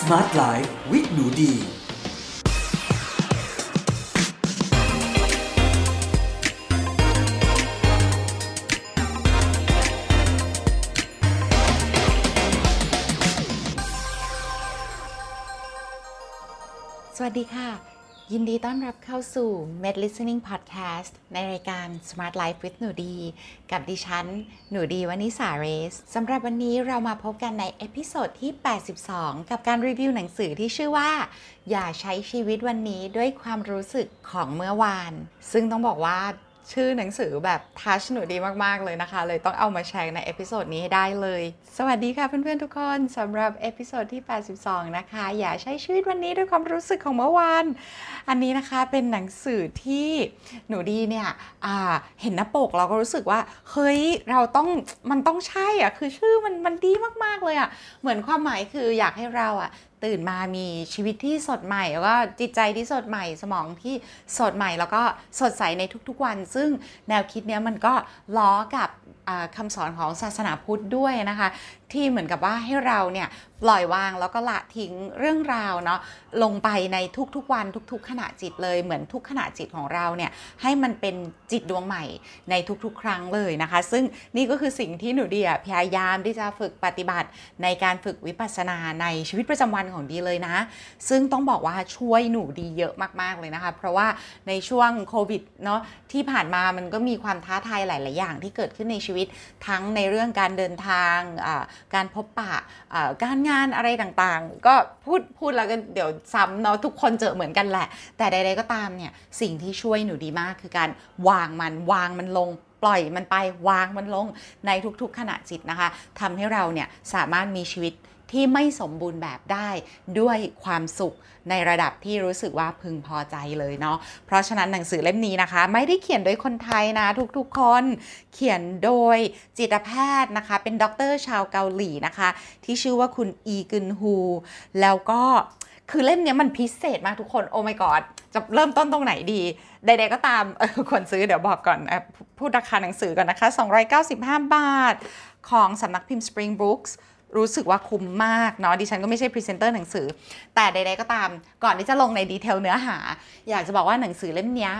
Smart Life with หนูดี สวัสดีค่ะ ยินดีต้อนรับเข้าสู่ Med Listening Podcast ในรายการ Smart Life with หนูดี กับดิฉัน หนูดีวานิสาเรสสำหรับวันนี้เรามาพบกันใน episode ที่ 82 กับการรีวิวหนังสือที่ชื่อว่า อย่าใช้ชีวิตวันนี้ด้วยความรู้สึกของเมื่อวาน ซึ่งต้องบอกว่า ชื่อหนังสือแบบ touch หนูดีมาก ๆ เลยนะคะ เลยต้องเอามาแชร์ใน episode นี้ให้ได้เลย สวัสดีค่ะเพื่อน ๆ ทุกคนสำหรับ episode ที่ 82 นะคะ อย่าใช้ชีวิตวันนี้ด้วยความรู้สึกของเมื่อวาน อันนี้นะคะเป็นหนังสือที่หนูดีเนี่ยเห็นหน้าปกเราก็รู้สึกว่า เฮ้ย เราต้องมันต้องใช่อะคือชื่อมันมันดีมากๆเลยอะเหมือนความหมายคืออยากให้เราอะ ตื่นมามีชีวิตที่สดใหม่ แล้วก็จิตใจที่สดใหม่ สมองที่สดใหม่ แล้วก็สดใสในทุกๆวัน ซึ่งแนวคิดเนี้ยมันก็ล้อกับคำสอนของศาสนาพุทธด้วยนะคะ ที่เหมือนกับว่าให้เราเนี่ยปล่อยวางแล้วก็ละทิ้งเรื่องราวเนาะลงไปในทุกๆวันทุก ๆ ขณะจิตเลยเหมือนทุกขณะจิตของเราเนี่ยให้มันเป็นจิตดวงใหม่ในทุกๆ ครั้งเลยนะคะ ซึ่งนี่ก็คือสิ่งที่หนูเดีอะพยายามที่จะฝึกปฏิบัติในการฝึกวิปัสสนาในชีวิตประจำวันของดีเลยนะ ซึ่งต้องบอกว่าช่วยหนูดีเยอะมากๆเลยนะคะ เพราะว่าในช่วงโควิดเนาะที่ผ่านมามันก็มีความท้าทายหลาย ๆ อย่างที่เกิดขึ้นในชีวิตทั้งในเรื่องการเดินทางการพบปะการงานอะไรต่างๆ ก็พูดพูดแล้วก็เดี๋ยวซ้ำเนาะทุกคนเจอเหมือนกันแหละ แต่ใด ๆ ก็ตามเนี่ยสิ่งที่ช่วยหนูดีมากคือการวางมันวางมันลงปล่อยมันไปวางมันลงในทุกๆขณะจิตนะคะทำให้เราเนี่ยสามารถมีชีวิต ที่ไม่สมบูรณ์แบบได้ด้วยความสุขในระดับที่รู้สึกว่าพึงพอใจเลยเนาะเพราะฉะนั้นหนังสือเล่มนี้นะคะ ไม่ได้เขียนโดยคนไทยนะทุกๆคนเขียนโดยจิตแพทย์นะคะ เป็นด็อกเตอร์ชาวเกาหลีนะคะ ที่ชื่อว่าคุณอีกึนฮูแล้วก็คือเล่มนี้มันพิเศษมากทุกคนโอ้ my god จะเริ่มต้นตรงไหนดี ใดๆก็ตามควรซื้อเดี๋ยวบอกก่อนพูดราคาหนังสือก่อนนะคะ 295 บาท ของสำนักพิมพ์ Spring Books รู้สึกว่าคุ้มมากเนาะดิฉันก็ไม่ใช่พรีเซนเตอร์หนังสือ แต่ใดๆก็ตาม ก่อนที่จะลงใน detail เนื้อหา อยากจะบอกว่าหนังสือเล่มนี้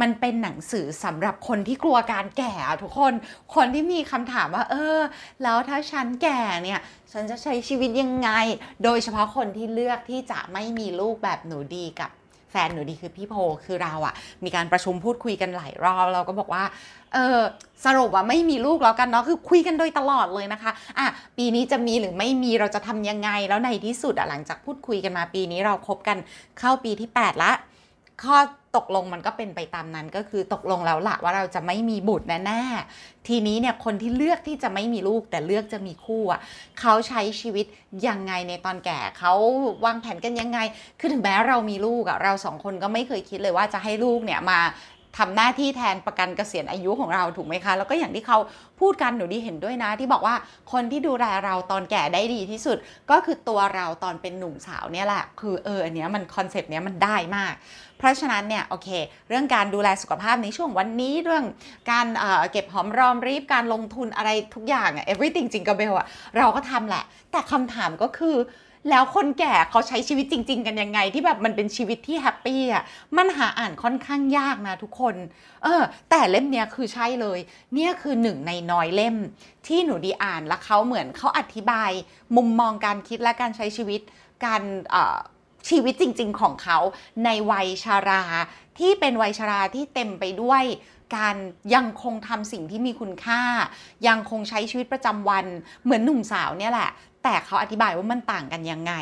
มันเป็นหนังสือสำหรับคนที่กลัวการแก่ทุกคน คนที่มีคำถามว่า เออ แล้วถ้าฉันแก่เนี่ย ฉันจะใช้ชีวิตยังไง โดยเฉพาะคนที่เลือกที่จะไม่มีลูกแบบหนูดีกับ แฟนหนูดีคือพี่โพคือเราอะมีการประชุมพูดคุยกันหลายรอบเราก็บอกว่าเออสรุปว่าไม่มีลูกแล้วกันเนาะคือคุยกันโดยตลอดเลยนะคะอะปีนี้จะมีหรือไม่มีเราจะทำยังไงแล้วในที่สุดอะหลังจากพูดคุยกันมาปีนี้เราคบกันเข้าปีที่ 8 ละ ข้อตกลงมันก็เป็นไปตามนั้นก็คือตกลงแล้วละว่าเราจะไม่มีบุตรแน่ๆทีนี้เนี่ยคนที่เลือกที่จะไม่มีลูกแต่เลือกจะมีคู่อะเขาใช้ชีวิตยังไงในตอนแก่เขาวางแผนกันยังไง คือถึงแม้เรามีลูกอะเราสองคนก็ไม่เคยคิดเลยว่าจะให้ลูกเนี่ยมาทำหน้าที่แทนประกันเกษียณอายุของเราถูกไหมคะ แล้วก็อย่างที่เขาพูดกันหนูดีเห็นด้วยนะ ที่บอกว่าคนที่ดูแลเราตอนแก่ได้ดีที่สุด ก็คือตัวเราตอนเป็นหนุ่มสาวเนี่ยแหละ คือเอออันเนี้ยมัน concept เนี้ยมันได้มาก เพราะฉะนั้นเนี่ยโอเค เรื่องการดูแลสุขภาพในช่วงวันนี้เรื่องการเอ่อเก็บหอมรอมริบการลงทุนอะไรทุกอย่างอะ everything jingle bell อะเราก็ทำแหละ แต่คำถามก็คือแล้วคนแก่เขาใช้ชีวิตจริง ๆ กันยังไง ที่แบบมันเป็นชีวิตที่ happy อะมันหาอ่านค่อนข้างยากนะทุกคน เออ แต่เล่มเนี้ยคือใช่เลย เนี่ยคือหนึ่งในน้อยเล่ม ที่หนูดีอ่านแล้วเขาเหมือนเขาอธิบาย มุมมองการคิดและการใช้ชีวิตการเอ่อ ชีวิตจริง ๆ ของเขาในวัยชารา ที่เป็นวัยชาราที่เต็มไปด้วยการยังคงทำสิ่งที่มีคุณค่า ยังคงใช้ชีวิตประจำวันเหมือนหนุ่มสาวเนี่ยแหละ แต่เขาอธิบายว่ามันต่างกันยังไง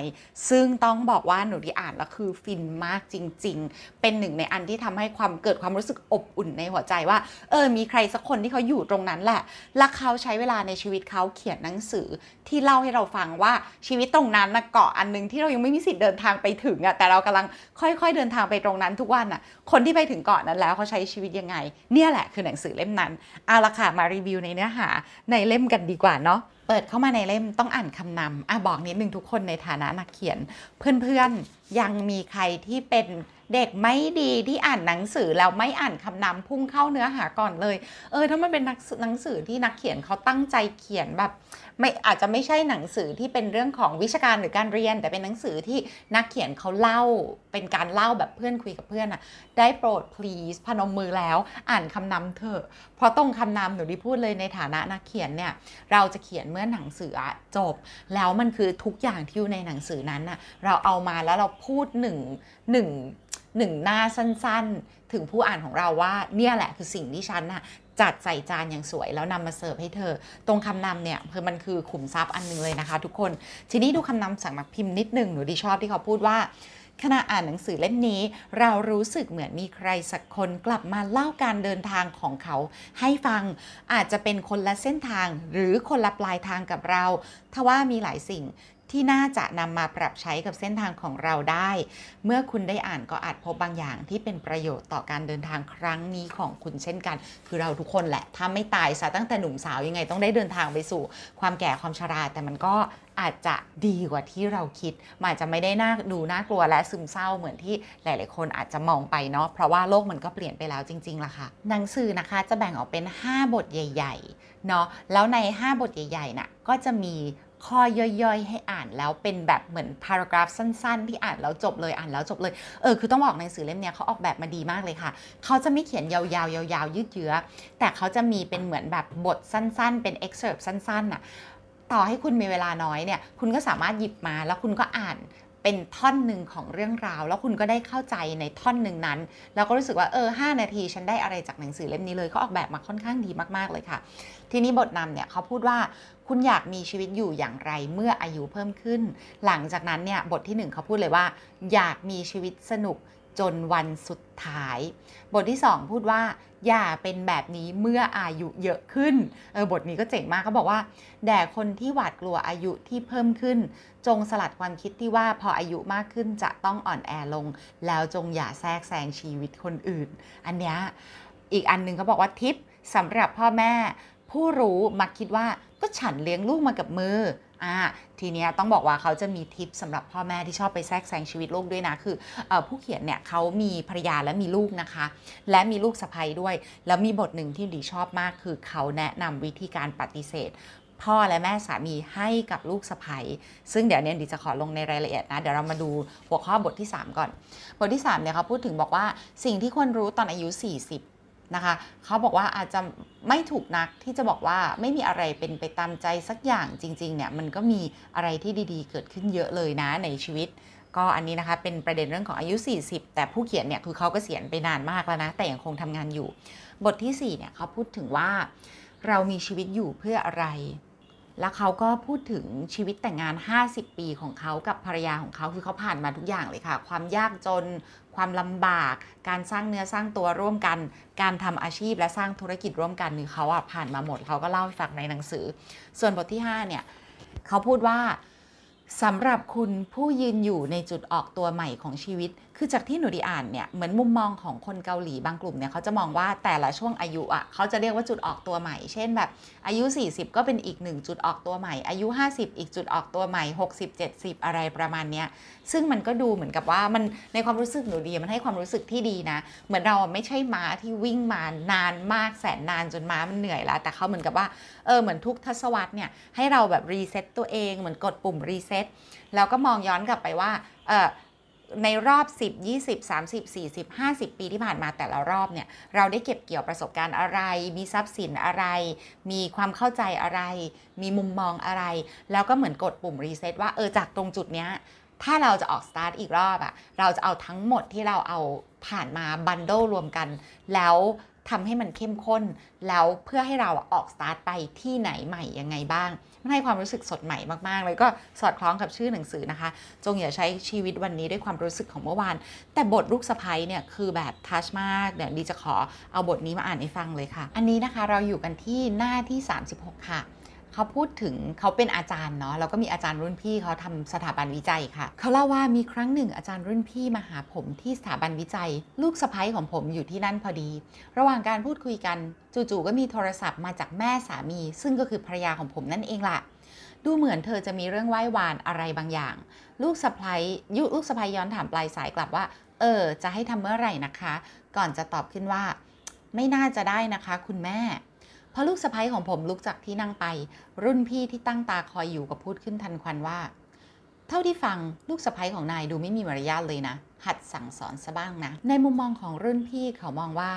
ซึ่งต้องบอกว่าหนูที่อ่านแล้วคือฟินมากจริง ๆ เป็นหนึ่งในอันที่ทำให้ความเกิดความรู้สึกอบอุ่นในหัวใจว่า เออ มีใครสักคนที่เขาอยู่ตรงนั้นแหละ และเขาใช้เวลาในชีวิตเขาเขียนหนังสือ ที่เล่าให้เราฟังว่าชีวิตตรงนั้นนะเกาะอันนึงที่เรายังไม่มีสิทธิ์เดินทางไปถึงอะแต่เรากำลังค่อย ๆ เดินทางไปตรงนั้นทุกวันอะคนที่ไปถึงเกาะนั้นแล้วเขาใช้ชีวิตยังไง เนี่ยแหละคือหนังสือเล่มนั้นเอาละค่ะมารีวิวในเนื้อหาในเล่มกันดีกว่าเนาะ เปิดเข้ามาในเล่มต้องอ่านคำนำอะบอกนิดนึงทุกคนในฐานะนักเขียน เพื่อนๆ ยังมีใครที่เป็นเด็กไม่ดีที่อ่านหนังสือแล้วไม่อ่านคำนำพุ่งเข้าเนื้อหาก่อนเลย เออถ้ามันเป็นนักหนังสือที่นักเขียนเขาตั้งใจเขียนแบบ ไม่อาจจะไม่ใช่หนังสือที่เป็นเรื่องของวิชาการหรือการเรียน แต่เป็นหนังสือที่นักเขียนเขาเล่าเป็นการเล่าแบบเพื่อนคุยกับเพื่อนอะได้โปรด please พนมมือแล้วอ่านคำนำเถอะเพราะตรงคำนำหนูดีพูดเลยในฐานะนักเขียนเนี่ยเราจะเขียนเมื่อหนังสือจบ แล้วมันคือทุกอย่างที่อยู่ในหนังสือนั้นน่ะเราเอามาแล้วเราพูดหนึ่งหนึ่งหนึ่งหน้าสั้นๆ ถึงผู้อ่านของเราว่าเนี่ยแหละคือสิ่งที่ฉันน่ะจัดใส่จานอย่างสวยแล้วนำมาเสิร์ฟให้เธอ ตรงคำนำเนี่ยคือมันคือขุมทรัพย์อันหนึงเลยนะคะ ทุกคน ทีนี้ดูคำนำสั่งนักพิมพ์นิดหนึ่งหนูดีชอบที่เขาพูดว่าขณะอ่านหนังสือเล่มนี้ เรารู้สึกเหมือนมีใครสักคนกลับมาเล่าการเดินทางของเขาให้ฟัง อาจจะเป็นคนละเส้นทางหรือคนละปลายทางกับเรา ทว่ามีหลายสิ่ง ที่น่าจะนำมาปรับใช้กับเส้นทางของเราได้ เมื่อคุณได้อ่านก็อาจพบบางอย่างที่เป็นประโยชน์ต่อการเดินทางครั้งนี้ของคุณเช่นกัน คือเราทุกคนแหละ ถ้าไม่ตายซะตั้งแต่หนุ่มสาวยังไงต้องได้เดินทางไปสู่ ความแก่ความชรา แต่มันก็อาจจะดีกว่าที่เราคิดมันอาจจะไม่ได้น่าดูน่ากลัวและซึมเศร้าเหมือนที่หลาย ๆ คนอาจจะมองไปเนาะ เพราะว่าโลกมันก็เปลี่ยนไปแล้วจริง ๆ ล่ะค่ะ หนังสือนะคะจะแบ่งออกเป็น 5 บทใหญ่ ๆ เนาะ แล้วใน 5 บทใหญ่ ๆ น่ะ ก็จะมี ข้อย่อยๆ ให้อ่านแล้วเป็นแบบเหมือนพารากราฟสั้นๆ ที่อ่านแล้วจบเลยอ่านแล้วจบเลย เออคือต้องบอกในสือเล่มเนี้ยเขาออกแบบมาดีมากเลยค่ะ เขาจะไม่เขียนยาวๆยาวๆยืดเยื้อ แต่เขาจะมีเป็นเหมือนแบบบทสั้นๆ เป็น excerpt สั้นๆน่ะต่อให้คุณมีเวลาน้อยเนี่ย คุณก็สามารถหยิบมาแล้วคุณก็อ่าน เป็นท่อนหนึ่งของเรื่องราว แล้วคุณก็ได้เข้าใจในท่อนหนึ่งนั้น แล้วก็รู้สึกว่าเออหนาทีฉันได้อะไรจากหนังสือเล่มนี้เลยเขาออกแบบมาค่อนข้างดีมากๆเลยค่ะ ทีนี้บทนำเนี่ยเขาพูดว่าคุณอยากมีชีวิตอยู่อย่างไรเมื่ออายุเพิ่มขึ้น หลังจากนั้นเนี่ยบทที่หนึ่งเขาพูดเลยว่า อยากมีชีวิตสนุก จนวันสุดท้าย บทที่ 2 พูดว่า อย่าเป็นแบบนี้เมื่ออายุเยอะขึ้นเออบทนี้ก็เจ๋งมากเขาบอกว่า แด่คนที่หวาดกลัวอายุที่เพิ่มขึ้น จงสลัดความคิดที่ว่าพออายุมากขึ้นจะต้องอ่อนแอลง แล้วจงอย่าแทรกแซงชีวิตคนอื่น อันเนี้ยอีกอันหนึงเขาบอกว่าทิปสำหรับพ่อแม่ ผู้รู้มักคิดว่าก็ฉันเลี้ยงลูกมากับมือ อ่าทีนี้ต้องบอกว่าเขาจะมีทิปสำหรับพ่อแม่ที่ชอบไปแทรกแซงชีวิตลูกด้วยนะ คืออผู้เขียนเนี่ยเขามีภรรยาและมีลูกนะคะ และมีลูกสะใภ้ด้วย แล้วมีบทหนึ่งที่ดีชอบมาก คือเขาแนะนำวิธีการปฏิเสธ พ่อและแม่สามีให้กับลูกสะใภ้ซึ่งเดี๋ยวเนี่ยดิจะขอลงในรายละเอียดนะ เดี๋ยวเรามาดูหัวข้อบทที่ 3 ก่อน บทที่3เนี่ยเขาพูดถึงบอกว่าสิ่งที่ควรรู้ตอนอายุ 40 นะคะเขาบอกว่าอาจจะไม่ถูกนักที่จะบอกว่าไม่มีอะไรเป็นไปตามใจสักอย่างจริงๆเนี่ยมันก็มีอะไรที่ดีๆ เกิดขึ้นเยอะเลยนะในชีวิต ก็อันนี้นะคะเป็นประเด็นเรื่องของอายุ 40 แต่ผู้เขียนเนี่ยคือเขาก็เสียณไปนานมากแล้วนะ แต่ยังคงทำงานอยู่ บทที่4เนี่ยเขาพูดถึงว่าเรามีชีวิตอยู่เพื่ออะไร แล้วเขาก็พูดถึงชีวิตแต่งงาน 50 ปีของเขากับภรรยาของเขาคือเขาผ่านมาทุกอย่างเลยค่ะ ความยากจน ความลำบาก การสร้างเนื้อสร้างตัวร่วมกัน การทำอาชีพและสร้างธุรกิจร่วมกันนี่เขาอะผ่านมาหมดเขาก็เล่าให้ฟังในหนังสือ ส่วนบทที่ 5 เนี่ยเขาพูดว่าสำหรับคุณผู้ยืนอยู่ในจุดออกตัวใหม่ของชีวิตคือจากที่หนูไดีอ่านเนี่ยเหมือนมุมมองของคนเกาหลีบางกลุ่มเนี่ยเขาจะมองว่าแต่ละช่วงอายุอะเขาจะเรียกว่าจุดออกตัวใหม่ เช่นแบบอายุ 40 ก็เป็นอีกหนึ่งจุดออกตัวใหม่ อายุ 50 อีกจุดออกตัวใหม่ 60 70 อะไรประมาณเนี้ยซึ่งมันก็ดูเหมือนกับว่ามันในความรู้สึกหนูดีมันให้ความรู้สึกที่ดีนะ เหมือนเราไม่ใช่ม้าที่วิ่งมานานมากแสนนานจนม้ามันเหนื่อยแล้วแต่เขาเหมือนกับว่าเออเหมือนทุกทศวรรษเนี่ยให้เราแบบ reset ตัวเองเหมือนกดปุ่ม reset แล้วก็มองย้อนกลับไปว่าเออ ในรอบ 10 20 30 40 50 ปีที่ผ่านมาแต่ละรอบเนี่ยเราได้เก็บเกี่ยวประสบการณ์อะไร มีทรัพย์สินอะไร มีความเข้าใจอะไร มีมุมมองอะไร แล้วก็เหมือนกดปุ่ม reset ว่าเออจากตรงจุดเนี้ยถ้าเราจะออกสตาร์ทอีกรอบอะเราจะเอาทั้งหมดที่เราเอาผ่านมา bundle รวมกัน แล้วทำให้มันเข้มข้น แล้วเพื่อให้เราออกสตาร์ทไปที่ไหนใหม่ยังไงบ้าง มันให้ความรู้สึกสดใหม่มากๆเลยก็สอดคล้องกับชื่อหนังสือนะคะ จงอย่าใช้ชีวิตวันนี้ด้วยความรู้สึกของเมื่อวาน แต่บทลูกสะพ้ยเนี่ยคือแบบทัชมากเดี๋ยวดีจะขอเอาบทนี้มาอ่านให้ฟังเลยค่ะ อันนี้นะคะเราอยู่กันที่หน้าที่ 36 ค่ะ เขาพูดถึงเขาเป็นอาจารย์เนาะแล้วก็มีอาจารย์รุ่นพี่เขาทำสถาบันวิจัยค่ะ เขาเล่าว่ามีครั้งหนึ่งอาจารย์รุ่นพี่มาหาผมที่สถาบันวิจัย ลูกสะพ้ยของผมอยู่ที่นั่นพอดี ระหว่างการพูดคุยกันจู่ๆก็มีโทรศัพท์มาจากแม่สามี ซึ่งก็คือภรรยาของผมนั่นเองล่ะดูเหมือนเธอจะมีเรื่องไหว้วานอะไรบางอย่าง ลูกสะพ้ยยุลูกสะพ้ยย้อนถามปลายสายกลับว่า เออ จะให้ทำเมื่อไหร่นะคะ ก่อนจะตอบขึ้นว่า ไม่น่าจะได้นะคะ คุณแม่ พอลูกสะใภ้ของผมลุกจากที่นั่งไป รุ่นพี่ที่ตั้งตาคอยอยู่ก็พูดขึ้นทันควันว่า เท่าที่ฟังลูกสะใภ้ของนายดูไม่มีมารยาทเลยนะ หัดสั่งสอนซะบ้างนะ ในมุมมองของรุ่นพี่เขามองว่า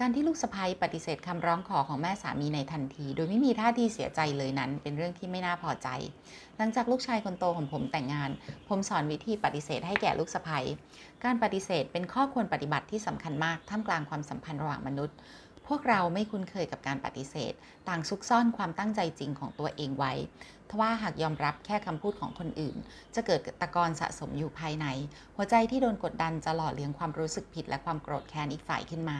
การที่ลูกสะใภ้ปฏิเสธคำร้องขอของแม่สามีในทันที โดยไม่มีท่าทีเสียใจเลยนั้น เป็นเรื่องที่ไม่น่าพอใจ หลังจากลูกชายคนโตของผมแต่งงาน ผมสอนวิธีปฏิเสธให้แก่ลูกสะใภ้การปฏิเสธเป็นข้อควรปฏิบัติที่สำคัญมากท่ามกลางความสัมพันธ์ระหว่างมนุษย์ พวกเราไม่คุ้นเคยกับการปฏิเสธ ต่างซุกซ่อนความตั้งใจจริงของตัวเองไว้ ทว่าหากยอมรับแค่คำพูดของคนอื่น จะเกิดตะกอนสะสมอยู่ภายใน หัวใจที่โดนกดดันจะหล่อเลี้ยงความรู้สึกผิดและความโกรธแค้นอีกฝ่ายขึ้นมา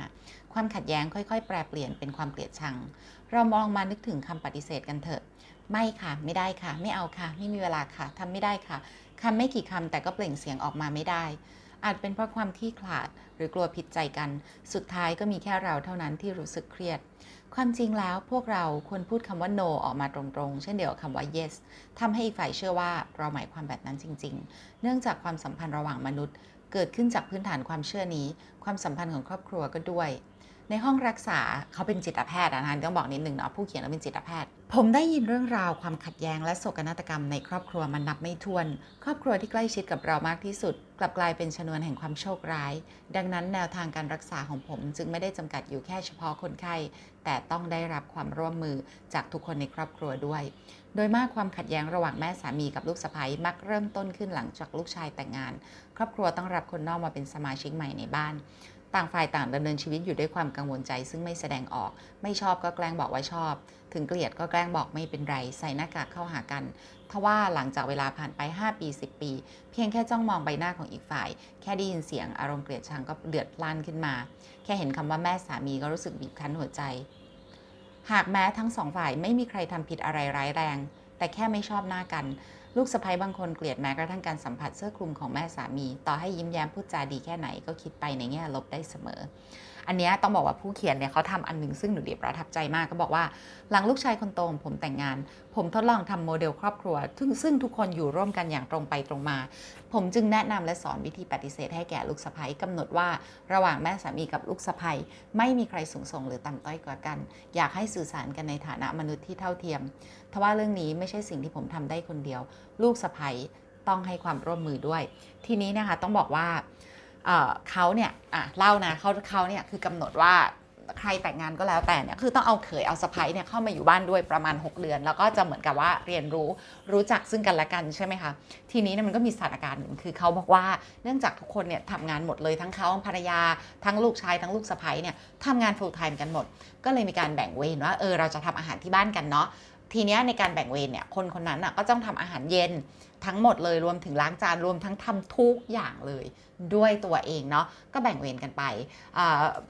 ความขัดแย้งค่อย ๆ แปรเปลี่ยนเป็นความเกลียดชัง เรามองมานึกถึงคำปฏิเสธกันเถอะ ไม่ค่ะ ไม่ได้ค่ะ ไม่เอาค่ะ ไม่มีเวลาค่ะทำไม่ได้ค่ะคำไม่กี่คำแต่ก็เปล่งเสียงออกมาไม่ได้ อาจเป็นเพราะความขี้ขลาดหรือกลัวผิดใจกัน สุดท้ายก็มีแค่เราเท่านั้นที่รู้สึกเครียด ความจริงแล้วพวกเราควรพูดคำว่า no ออกมาตรงๆ เช่นเดียวกับคำว่า yes ทำให้อีกฝ่ายเชื่อว่าเราหมายความแบบนั้นจริง ๆ เนื่องจากความสัมพันธ์ระหว่างมนุษย์ เกิดขึ้นจากพื้นฐานความเชื่อนี้ ความสัมพันธ์ของครอบครัวก็ด้วย ในห้องรักษาเขาเป็นจิตแพทย์นะคะต้องบอกนิดนึงเนาะผู้เขียนเขาเป็นจิตแพทย์ ผมได้ยินเรื่องราวความขัดแย้งและโศกนาฏกรรมในครอบครัวมันนับไม่ถ้วน ครอบครัวที่ใกล้ชิดกับเรามากที่สุด กลับกลายเป็นชนวนแห่งความโชคร้าย ดังนั้นแนวทางการรักษาของผมจึงไม่ได้จำกัดอยู่แค่เฉพาะคนไข้แต่ต้องได้รับความร่วมมือจากทุกคนในครอบครัวด้วย โดยมากความขัดแย้งระหว่างแม่สามีกับลูกสะใภ้มักเริ่มต้นขึ้นหลังจากลูกชายแต่งงาน ครอบครัวต้องรับคนนอกมาเป็นสมาชิกใหม่ในบ้าน ต่างฝ่ายต่างดำเนินชีวิตอยู่ด้วยความกังวลใจ ซึ่งไม่แสดงออก ไม่ชอบก็แกล้งบอกว่าชอบ ถึงเกลียดก็แกล้งบอกไม่เป็นไร ใส่หน้ากากเข้าหากัน ทว่าหลังจากเวลาผ่านไป 5 ปี 10 ปี เพียงแค่จ้องมองใบหน้าของอีกฝ่าย แค่ได้ยินเสียงอารมณ์เกลียดชังก็เดือดร้านขึ้นมา แค่เห็นคำว่าแม่สามีก็รู้สึกบีบคั้นหัวใจ หากแม้ทั้งสองฝ่ายไม่มีใครทำผิดอะไรร้ายแรง แต่แค่ไม่ชอบหน้ากัน ลูกสะใภ้บางคนเกลียดแม้กระทั่งการสัมผัสเสื้อคลุมของแม่สามี ต่อให้ยิ้มแย้มพูดจาดีแค่ไหนก็คิดไปในแง่ลบได้เสมอ อันนี้ต้องบอกว่าผู้เขียนเนี่ยเขาทำอันหนึ่งซึ่งหนูดีประทับใจมากก็บอกว่าหลังลูกชายคนโตของผมแต่งงาน ผมทดลองทำโมเดลครอบครัวซึ่งซึ่งทุกคนอยู่ร่วมกันอย่างตรงไปตรงมา ผมจึงแนะนำและสอนวิธีปฏิเสธให้แก่ลูกสะใภ้กำหนดว่า ระหว่างแม่สามีกับลูกสะใภ้ไม่มีใครสูงส่งหรือต่ำต้อยกว่ากัน อยากให้สื่อสารกันในฐานะมนุษย์ที่เท่าเทียมทว่าเรื่องนี้ไม่ใช่สิ่งที่ผมทำได้คนเดียว ลูกสะใภ้ต้องให้ความร่วมมือด้วย ทีนี้นะคะต้องบอกว่า เขาเนี่ยอะเล่านะเขาเขาเนี่ยคือกำหนดว่าใครแต่งงานก็แล้วแต่เนี่ยคือต้องเอาเขยเอาสะใภ้เนี่ยเข้ามาอยู่บ้านด้วยประมาณ 6 เดือน แล้วก็จะเหมือนกับว่าเรียนรู้รู้จักซึ่งกันและกันใช่ไหมคะทีนี้เนี่ยมันก็มีสถานการณ์หนึ่งคือเขาบอกว่าเนื่องจากทุกคนเนี่ยทำงานหมดเลยทั้งเขาภรรยา ทั้งลูกชายทั้งลูกสะใภ้เนี่ยทำงาน full time กันหมด ก็เลยมีการแบ่งเวรว่าเออเราจะทำอาหารที่บ้านกันเนาะทีนี้ในการแบ่งเวรเนี่ยคนคนนั้นอะก็ต้องทำอาหารเย็น ทั้งหมดเลยรวมถึงล้างจานรวมทั้งทำทุกอย่างเลยด้วยตัวเองเนาะก็แบ่งเวรกันไป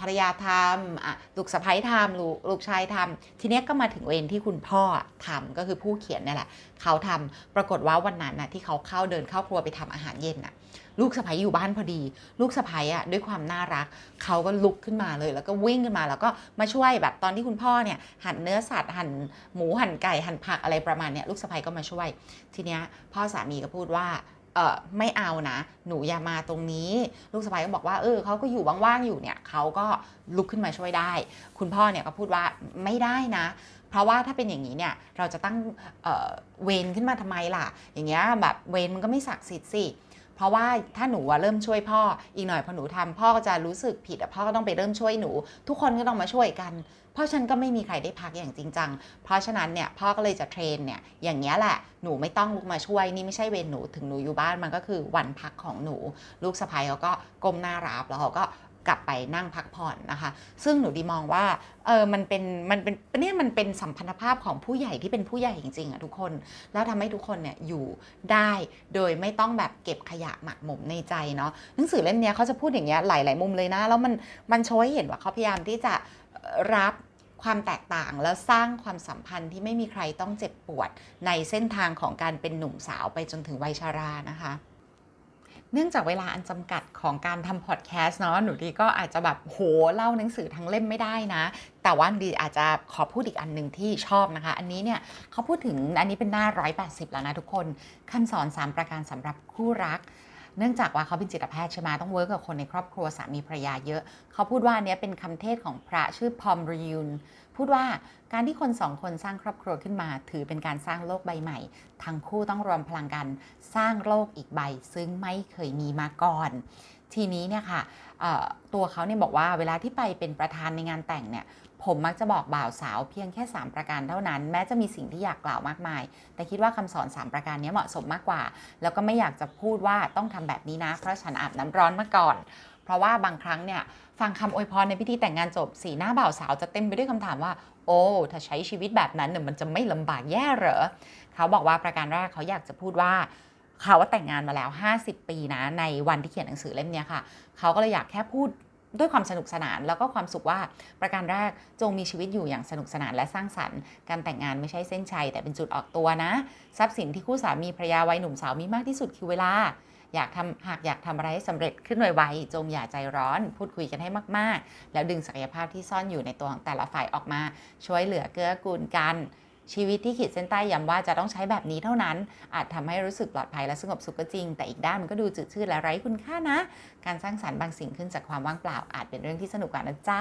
ภรรยาทำลูกสะใภ้ทำลูกลูกชายทำทีเนี้ยก็มาถึงเวรที่คุณพ่อทำก็คือผู้เขียนนี่แหละ เขาทำปรากฏว่าวันนั้นน่ะที่เขาเข้าเดินเข้าครัวไปทำอาหารเย็นน่ะ ลูกสะใภ้อยู่บ้านพอดี ลูกสะใภ้อะด้วยความน่ารักเขาก็ลุกขึ้นมาเลย แล้วก็วิ่งขึ้นมาแล้วก็มาช่วยแบบตอนที่คุณพ่อเนี่ยหั่นเนื้อสัตว์หั่นหมูหั่นไก่หั่นผักอะไรประมาณเนี้ยลูกสะใภ้ก็มาช่วย ทีเนี้ยพ่อสามีก็พูดว่าเออไม่เอานะ หนูอย่ามาตรงนี้ ลูกสะใภ้ก็บอกว่า เออเขาก็อยู่ว่างๆอยู่เนี่ยเขาก็ลุกขึ้นมาช่วยได้ คุณพ่อเนี่ยก็พูดว่าไม่ได้นะ เพราะว่าถ้าเป็นอย่างนี้เนี่ยเราจะตั้งเเวรขึ้นมาทำไมล่ะ อย่างเงี้ยแบบเวรมันก็ไม่ศักดิ์สิทธิ์สิ เพราะว่าถ้าหนูเริ่มช่วยพ่ออีกหน่อยพอหนูทำพ่อก็จะรู้สึกผิดพ่อก็ต้องไปเริ่มช่วยหนู ทุกคนก็ต้องมาช่วยกัน เพราะฉันก็ไม่มีใครได้พักอย่างจริงจังเพราะฉะนั้นเนี่ยพ่อก็เลยจะเทรนเนี่ยอย่างเงี้ยแหละหนูไม่ต้องลุกมาช่วยนี่ไม่ใช่เวรหนูถึงหนูอยู่บ้านมันก็คือวันพักของหนู ลูกสะใภ้เขาก็ก้มหน้ารับแล้วเขาก็ กลับไปนั่งพักผ่อนนะคะ ซึ่งหนูดีมองว่าเออมันเป็นมันเป็นเนี่ยมันเป็นสัมพันธภาพของผู้ใหญ่ที่เป็นผู้ใหญ่จริงๆอะทุกคน แล้วทำให้ทุกคนเนี่ยอยู่ได้โดยไม่ต้องแบบเก็บขยะหมักหมมในใจเนาะหนังสือเล่มนี้เขาจะพูดอย่างเงี้ยหลาย ๆ มุมเลยนะ แล้วมันมันโชว์ให้เห็นว่าเขาพยายามที่จะรับความแตกต่างแล้วสร้างความสัมพันธ์ที่ไม่มีใครต้องเจ็บปวดในเส้นทางของการเป็นหนุ่มสาวไปจนถึงวัยชารานะคะ เนื่องจากเวลาอันจำกัดของการทำพอดแคสต์เนาะหนูดีก็อาจจะแบบโหเล่าหนังสือทั้งเล่มไม่ได้นะ แต่ว่าดีอาจจะขอพูดอีกอันหนึ่งที่ชอบนะคะ อันนี้เนี่ยเขาพูดถึงอันนี้เป็นหน้า 180 แล้วนะทุกคนคำสอน 3 ประการสำหรับคู่รัก เนื่องจากว่าเขาเป็นจิตแพทย์ใช่ไหมต้องเวิร์กกับคนในครอบครัวสามีภรรยาเยอะ เขาพูดว่าเนี้ยเป็นคำเทศของพระชื่อพอมริยุนพูดว่าการที่คนสองคนสร้างครอบครัวขึ้นมา ถือเป็นการสร้างโลกใบใหม่ ทั้งคู่ต้องรวมพลังกันสร้างโลกอีกใบ ซึ่งไม่เคยมีมาก่อน ทีนี้เนี่ยค่ะตัวเขาเนี่ยบอกว่าเวลาที่ไปเป็นประธานในงานแต่งเนี่ย ผมมักจะบอกบ่าวสาวเพียงแค่ 3 ประการเท่านั้น แม้จะมีสิ่งที่อยากกล่าวมากมาย แต่คิดว่าคำสอน 3 ประการนี้เหมาะสมมากกว่า แล้วก็ไม่อยากจะพูดว่าต้องทำแบบนี้นะ เพราะฉันอาบน้ำร้อนมาก่อน เพราะว่าบางครั้งเนี่ยฟังคำอวยพรในพิธีแต่งงานจบสีหน้าบ่าวสาวจะเต็มไปด้วยคำถามว่า โอ้ถ้าใช้ชีวิตแบบนั้นเนี่ยมันจะไม่ลำบากแย่เหรอเขาบอกว่าประการแรกเขาอยากจะพูดว่าเขาว่าแต่งงานมาแล้ว 50 ปีนะในวันที่เขียนหนังสือเล่มนี้ค่ะ เขาก็เลยอยากแค่พูด ด้วยความสนุกสนานแล้วก็ความสุขว่าประการแรกจงมีชีวิตอยู่อย่างสนุกสนานและสร้างสรรค์ การแต่งงานไม่ใช่เส้นชัย แต่เป็นจุดออกตัวนะ ทรัพย์สินที่คู่สามีภรรยาวัยหนุ่มสาวมีมากที่สุดคือเวลา อยากทำหากอยากทำอะไรให้สำเร็จขึ้นไวๆจงอย่าใจร้อน พูดคุยกันให้มากๆ แล้วดึงศักยภาพที่ซ่อนอยู่ในตัวของแต่ละฝ่ายออกมา ช่วยเหลือเกื้อกูลกัน ชีวิตที่ขีดเส้นใต้ย้ำว่าจะต้องใช้แบบนี้เท่านั้น อาจทำให้รู้สึกปลอดภัยและสงบสุขก็จริง แต่อีกด้านมันก็ดูจืดชืดและไร้คุณค่านะ การสร้างสรรค์บางสิ่งขึ้นจากความว่างเปล่าอาจเป็นเรื่องที่สนุกกว่านะจ๊ะ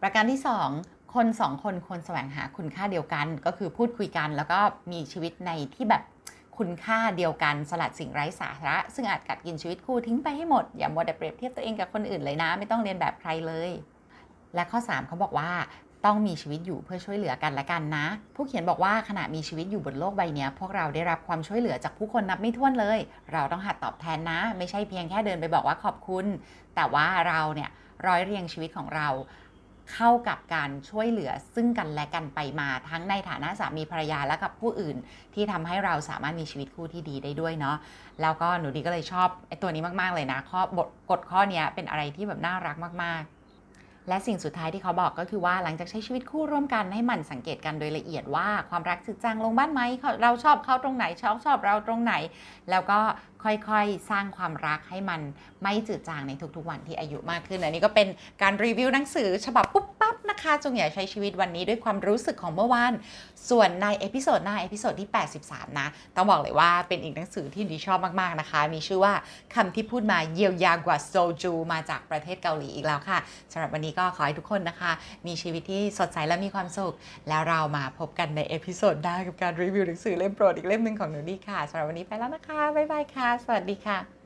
ประการที่ 2คนสองคนควรแสวงหาคุณค่าเดียวกัน ก็คือพูดคุยกัน แล้วก็มีชีวิตในที่แบบคุณค่าเดียวกันสลัดสิ่งไร้สาระ ซึ่งอาจกัดกินชีวิตคู่ทิ้งไปให้หมด อย่ามัวแต่เปรียบเทียบตัวเองกับคนอื่นเลยนะ ไม่ต้องเรียนแบบใครเลย และข้อ 3เขาบอกว่า ต้องมีชีวิตอยู่เพื่อช่วยเหลือกันและกันนะ ผู้เขียนบอกว่าขณะมีชีวิตอยู่บนโลกใบนี้พวกเราได้รับความช่วยเหลือจากผู้คนนับไม่ถ้วนเลย เราต้องหัดตอบแทนนะ ไม่ใช่เพียงแค่เดินไปบอกว่าขอบคุณ แต่ว่าเราเนี่ยร้อยเรียงชีวิตของเราเข้ากับการช่วยเหลือซึ่งกันและกันไปมาทั้งในฐานะสามีภรรยาและกับผู้อื่น ที่ทำให้เราสามารถมีชีวิตคู่ที่ดีได้ด้วยเนาะแล้วก็หนูดีก็เลยชอบไอ้ตัวนี้มาก ๆเลยนะข้อบทกฎข้อนี้เป็นอะไรที่แบบน่ารักมาก ๆ และสิ่งสุดท้ายที่เขาบอกก็คือว่าหลังจากใช้ชีวิตคู่ร่วมกันให้หมั่นสังเกตกันโดยละเอียดว่าความรักจืดจางลงบ้างไหมเราชอบเขาตรงไหนเขาชอบเราตรงไหน แล้วก็ค่อยๆ สร้างความรักให้มันไม่จืดจางในทุกๆวันที่อายุมากขึ้นอันนี้ก็เป็นการรีวิวหนังสือฉบับปุ๊บปั๊บนะคะ จงอย่าใช้ชีวิตวันนี้ด้วยความรู้สึกของเมื่อวานส่วนใน episode หน้า episode ที่ 83 นะ ต้องบอกเลยว่าเป็นอีกหนังสือที่ดีชอบมากๆนะคะ มีชื่อว่าคำที่พูดมาเยียวยากว่าโซจูมาจากประเทศเกาหลีอีกแล้วค่ะสำหรับวันนี้ก็ขอให้ทุกคนนะคะ มีชีวิตที่สดใสและมีความสุขแล้วเรามาพบกันใน episode หน้ากับการรีวิวหนังสือเล่มโปรดอีกเล่มหนึ่งของหนูดีค่ะสำหรับวันนี้ไปแล้วนะคะบ๊ายบายค่ะสวัสดีค่ะ